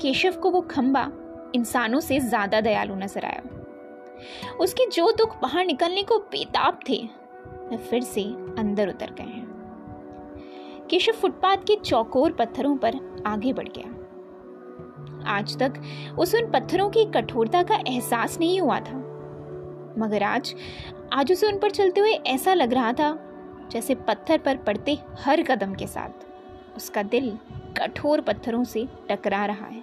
केशव को वो खंबा इंसानों से ज़्यादा दयालु नज़र आया। उसके जो दुख बाहर निकलने को बेताब थे वे फिर से अंदर उतर गए हैं। केशव फुटपाथ के चौकोर पत्थरों पर आगे बढ़ गया। आज तक उसे उन पत्थरों की कठोरता का एहसास नहीं हुआ था। मगर आज आज उसे उन पर चलते हुए ऐसा लग रहा था, जैसे पत्थर पर पड़ते हर कदम के साथ उसका दिल कठोर पत्थरों से टकरा रहा है।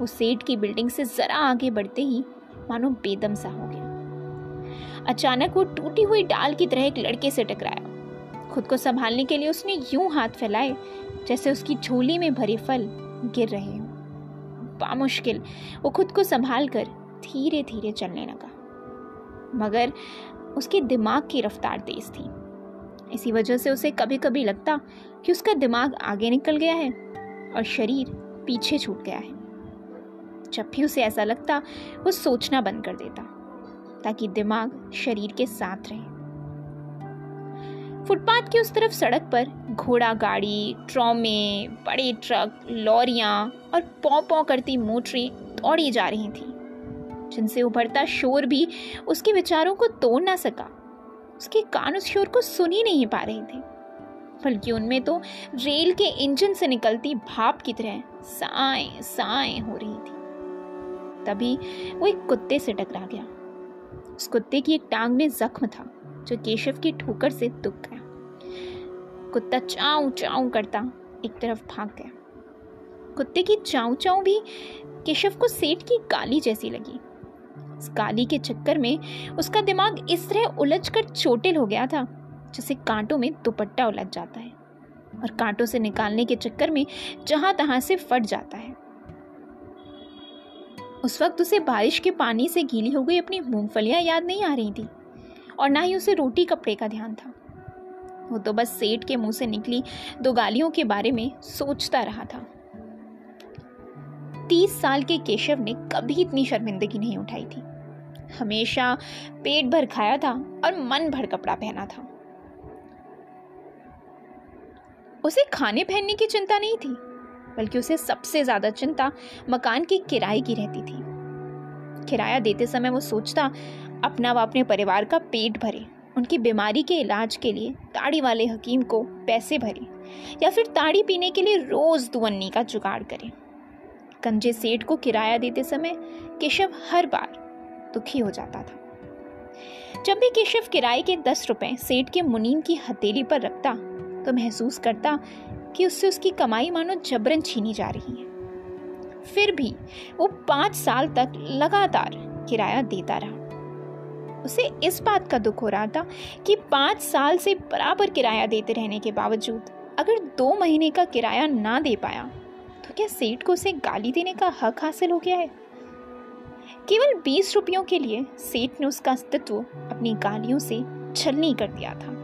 वो सेठ की बिल्डिंग से जरा आगे बढ़ते ही मानो बेदम सा हो गया। अचानक वो टूटी हुई डाल की तरह एक लड़के से टकराया। खुद को संभालने के लिए उसने यूँ हाथ फैलाए जैसे उसकी झोली में भरे फल गिर रहे हों। बामुश्किल, वो खुद को संभाल कर धीरे धीरे चलने लगा। मगर उसके दिमाग की रफ्तार तेज थी। इसी वजह से उसे कभी कभी लगता कि उसका दिमाग आगे निकल गया है और शरीर पीछे छूट गया है। जब भी उसे ऐसा लगता वो सोचना बंद कर देता, ताकि दिमाग शरीर के साथ रहे। फुटपाथ की उस तरफ़ सड़क पर घोड़ा गाड़ी, ट्रॉमे, बड़े ट्रक, लॉरियाँ और पौ पौ करती मोटरें दौड़ी जा रही थी, जिनसे उभरता शोर भी उसके विचारों को तोड़ ना सका। उसके कान उस शोर को सुन ही नहीं पा रहे थे, बल्कि उनमें तो रेल के इंजन से निकलती भाप की तरह साए साए हो रही थी। तभी वो एक कुत्ते से टकरा गया। उस कुत्ते की एक टांग में जख्म था, जो केशव की ठोकर से दुख गया। कुत्ता चाऊ चाऊ करता एक तरफ़ भाग गया। कुत्ते की चाऊ चाऊ भी केशव को सेठ की गाली जैसी लगी। इस गाली के चक्कर में उसका दिमाग इस तरह उलझ कर चोटिल हो गया था, जैसे कांटों में दुपट्टा उलझ जाता है और कांटों से निकालने के चक्कर में जहाँ तहां से फट जाता है। उस वक्त उसे बारिश के पानी से गीली हो गई अपनी मूंगफलियाँ याद नहीं आ रही थी, और ना ही उसे रोटी कपड़े का ध्यान था। वो तो बस सेठ के मुँह से निकली, दो गालियों के बारे में सोचता रहा था। तीस साल के केशव ने कभी इतनी शर्मिंदगी नहीं उठाई थी। हमेशा पेट भर खाया था और मन भर कपड़ा पहना था। उसे खाने पहनने की चिंता नहीं थी बल्कि उसे सबसे ज़्यादा चिंता मकान की किराए की रहती थी। किराया देते समय वो सोचता, अपना व अपने परिवार का पेट भरे, उनकी बीमारी के इलाज के लिए ताड़ी वाले हकीम को पैसे भरे, या फिर ताड़ी पीने के लिए रोज दुवन्नी का जुगाड़ करे। कंजे सेठ को किराया देते समय केशव हर बार दुखी हो जाता था। जब भी केशव किराए के दस रुपए सेठ के मुनीम की हथेली पर रखता तो महसूस करता कि उससे उसकी कमाई मानो जबरन छीनी जा रही है। फिर भी वो पाँच साल तक लगातार किराया देता रहा। उसे इस बात का दुख हो रहा था कि पाँच साल से बराबर किराया देते रहने के बावजूद अगर दो महीने का किराया ना दे पाया तो क्या सेठ को उसे गाली देने का हक हासिल हो गया है? केवल बीस रुपयों के लिए सेठ ने उसका अस्तित्व अपनी गालियों से छलनी कर दिया था।